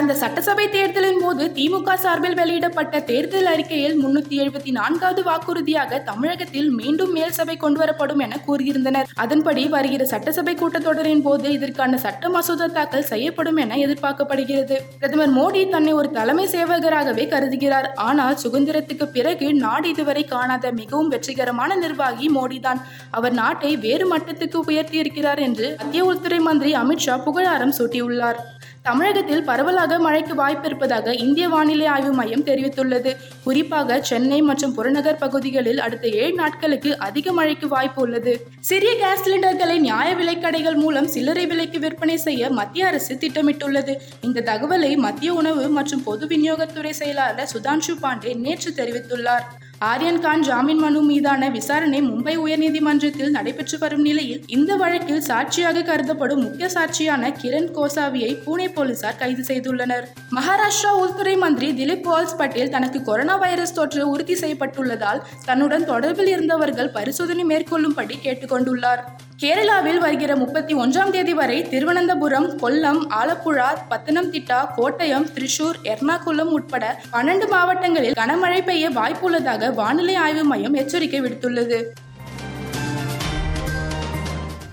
அந்த சட்டசபை தேர்தலின் போது திமுக சார்பில் வெளியிடப்பட்ட தேர்தல் அறிக்கையில் முன்னூத்தி எழுபத்தி நான்காவது வாக்குறுதியாக தமிழகத்தில் மீண்டும் மேல் சபை கொண்டுவரப்படும் என கூறியிருந்தனர். அதன்படி வருகிற சட்டசபை கூட்டத்தொடரின் போது இதற்கான சட்ட மசோதா தாக்கல் செய்யப்படும் என எதிர்பார்க்கப்படுகிறது. பிரதமர் மோடி தன்னை ஒரு தலைமை சேவகராகவே கருதுகிறார். ஆனால் சுதந்திரத்துக்கு பிறகு நாடு இதுவரை காணாத மிகவும் வெற்றிகரமான நிர்வாகி மோடிதான். அவர் நாட்டை வேறு மட்டத்துக்கு உயர்த்தி இருக்கிறார் என்று மத்திய உள்துறை மந்திரி அமித்ஷா புகழாரம் சூட்டியுள்ளார். தமிழகத்தில் பரவலாக மழைக்கு வாய்ப்பு இருப்பதாக இந்திய வானிலை ஆய்வு மையம் தெரிவித்துள்ளது. குறிப்பாக சென்னை மற்றும் புறநகர் பகுதிகளில் அடுத்த ஏழு நாட்களுக்கு அதிக மழைக்கு வாய்ப்பு உள்ளது. சிறிய கேஸ் சிலிண்டர்களை நியாய விலைக்கடைகள் மூலம் சில்லறை விலைக்கு விற்பனை செய்ய மத்திய அரசு திட்டமிட்டுள்ளது. இந்த தகவலை மத்திய உணவு மற்றும் பொது விநியோகத்துறை செயலாளர் சுதான்ஷு பாண்டே நேற்று தெரிவித்துள்ளார். ஆரியன் கான் ஜாமீன் மனு மீதான விசாரணை மும்பை உயர்நீதிமன்றத்தில் நடைபெற்று வரும் நிலையில் இந்த வழக்கில் சாட்சியாக கருதப்படும் முக்கிய சாட்சியான கிரண் கோசாவியை பூனே போலீசார் கைது செய்துள்ளனர். மகாராஷ்டிரா உள்துறை மந்திரி திலீப் வால்ஸ் பட்டேல் தனக்கு கொரோனா வைரஸ் தொற்று உறுதி செய்யப்பட்டுள்ளதால் தன்னுடன் தொடர்பில் இருந்தவர்கள் பரிசோதனை மேற்கொள்ளும்படி கேட்டுக்கொண்டுள்ளார். கேரளாவில் வருகிற முப்பத்தி ஒன்றாம் தேதி வரை திருவனந்தபுரம் கொல்லம் ஆலப்புழா பத்தனம்திட்டா கோட்டயம் திரிசூர் எர்ணாகுளம் உட்பட பன்னெண்டு மாவட்டங்களில் கனமழை பெய்ய வாய்ப்புள்ளதாக வானிலை ஆய்வு மையம் எச்சரிக்கை விடுத்துள்ளது.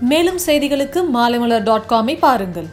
மேலும் செய்திகளுக்கு மாலைமலர் டாட் காமை பாருங்கள்.